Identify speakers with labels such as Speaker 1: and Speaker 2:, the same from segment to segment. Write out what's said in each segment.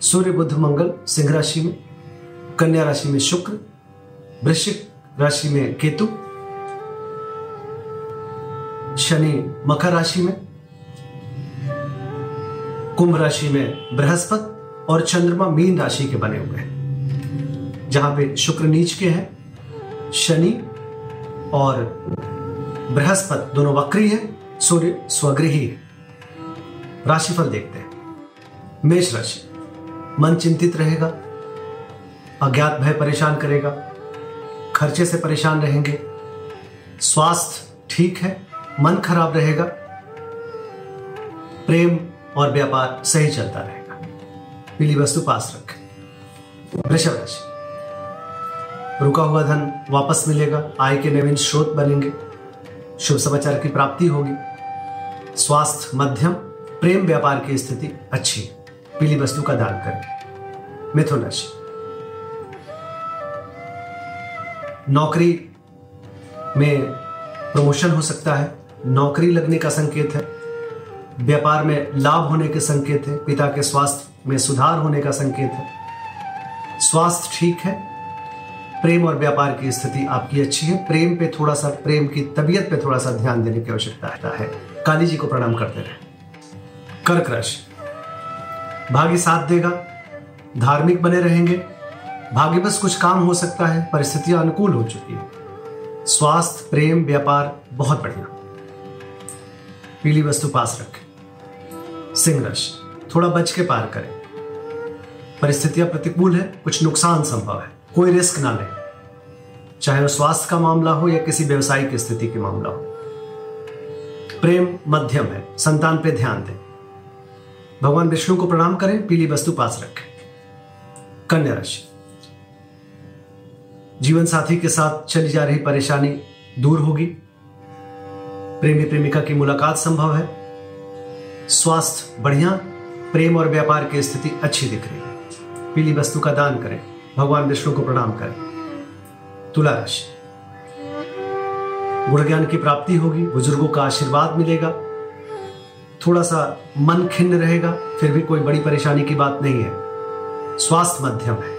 Speaker 1: सूर्य बुध मंगल सिंह राशि में, कन्या राशि में शुक्र, वृश्चिक राशि में केतु, शनि मकर राशि में, कुंभ राशि में बृहस्पति और चंद्रमा मीन राशि के बने हुए हैं, जहाँ पे शुक्र नीच के हैं, शनि और बृहस्पति दोनों वक्री है, सूर्य स्वगृही है। राशिफल देखते हैं। मेष राशि। मन चिंतित रहेगा, अज्ञात भय परेशान करेगा, खर्चे से परेशान रहेंगे। स्वास्थ्य ठीक है, मन खराब रहेगा, प्रेम और व्यापार सही चलता रहेगा। पीली वस्तु पास रखें। वृषभ राशि। रुका हुआ धन वापस मिलेगा, आय के नवीन स्रोत बनेंगे, शुभ समाचार की प्राप्ति होगी। स्वास्थ्य, मध्यम, प्रेम, व्यापार की स्थिति अच्छी पीली वस्तु का दान करें। मिथुन राशि नौकरी में प्रमोशन हो सकता है। नौकरी लगने का संकेत है। व्यापार में लाभ होने के संकेत है। पिता के स्वास्थ्य में सुधार होने का संकेत है। स्वास्थ्य ठीक है। प्रेम और व्यापार की स्थिति आपकी अच्छी है। प्रेम पे थोड़ा सा, प्रेम की तबीयत पे थोड़ा सा ध्यान देने की आवश्यकता है। काली जी को प्रणाम करते रहे। कर्क राशि भाग्य साथ देगा। धार्मिक बने रहेंगे। भाग्य बस कुछ काम हो सकता है, परिस्थितियाँ अनुकूल हो चुकी है। स्वास्थ्य, प्रेम, व्यापार बहुत बढ़िया। पीली वस्तु पास रखें। सिंह राशि, थोड़ा बच के पार करें। परिस्थितियाँ प्रतिकूल है, कुछ नुकसान संभव है। कोई रिस्क ना लें। चाहे वो स्वास्थ्य का मामला हो या किसी व्यवसायिक स्थिति के मामला हो। प्रेम मध्यम है, संतान पे ध्यान दें। भगवान विष्णु को प्रणाम करें, पीली वस्तु पास रखें। कन्या राशि। जीवन साथी के साथ चली जा रही परेशानी दूर होगी। प्रेमी प्रेमिका की मुलाकात संभव है। स्वास्थ्य बढ़िया, प्रेम और व्यापार की स्थिति अच्छी दिख रही है। पीली वस्तु का दान करें, भगवान विष्णु को प्रणाम करें। तुला राशि। गुण ज्ञान की प्राप्ति होगी, बुज़ुर्गों का आशीर्वाद मिलेगा। थोड़ा सा मन खिन्न रहेगा, फिर भी कोई बड़ी परेशानी की बात नहीं है। स्वास्थ्य मध्यम है।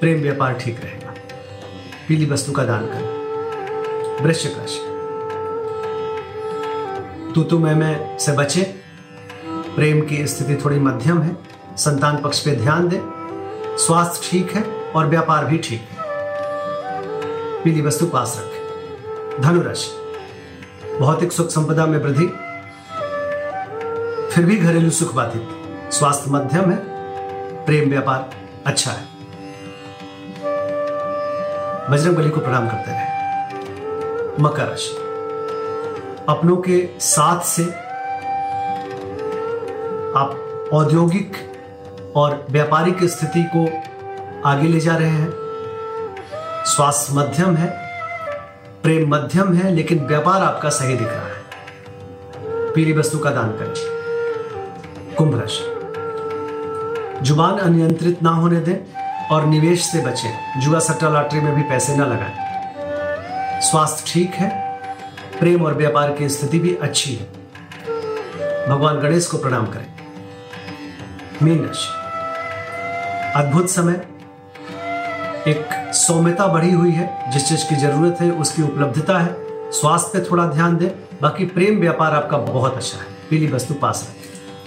Speaker 1: प्रेम व्यापार ठीक रहेगा। पीली वस्तु का दान करें। वृश्चिक राशि। तू तू मैं मैं से बचे। प्रेम की स्थिति थोड़ी मध्यम है। संतान पक्ष पे ध्यान दे। स्वास्थ्य ठीक है और व्यापार भी ठीक है। पीली वस्तु पास रखें। धनुराशि भौतिक सुख संपदा में वृद्धि। फिर भी घरेलू सुख बाधित। स्वास्थ्य मध्यम है, प्रेम व्यापार अच्छा है। बजरंग बली को प्रणाम करते रहे मकर राशि। अपनों के साथ से आप औद्योगिक और व्यापारिक स्थिति को आगे ले जा रहे हैं। स्वास्थ्य मध्यम है, प्रेम मध्यम है, लेकिन व्यापार आपका सही दिख रहा है। पीली वस्तु का दान करें कुंभ राशि। ज़ुबान अनियंत्रित ना होने दें और निवेश से बचें। जुआ सट्टा लॉटरी में भी पैसे ना लगाएँ। स्वास्थ्य ठीक है, प्रेम और व्यापार की स्थिति भी अच्छी है। भगवान गणेश को प्रणाम करें। मीन राशि। अद्भुत समय। एक सौम्यता बढ़ी हुई है। जिस चीज़ की ज़रूरत है, उसकी उपलब्धता है। स्वास्थ्य पे थोड़ा ध्यान दें। बाकी प्रेम व्यापार आपका बहुत अच्छा है। पीली वस्तु पास रखें।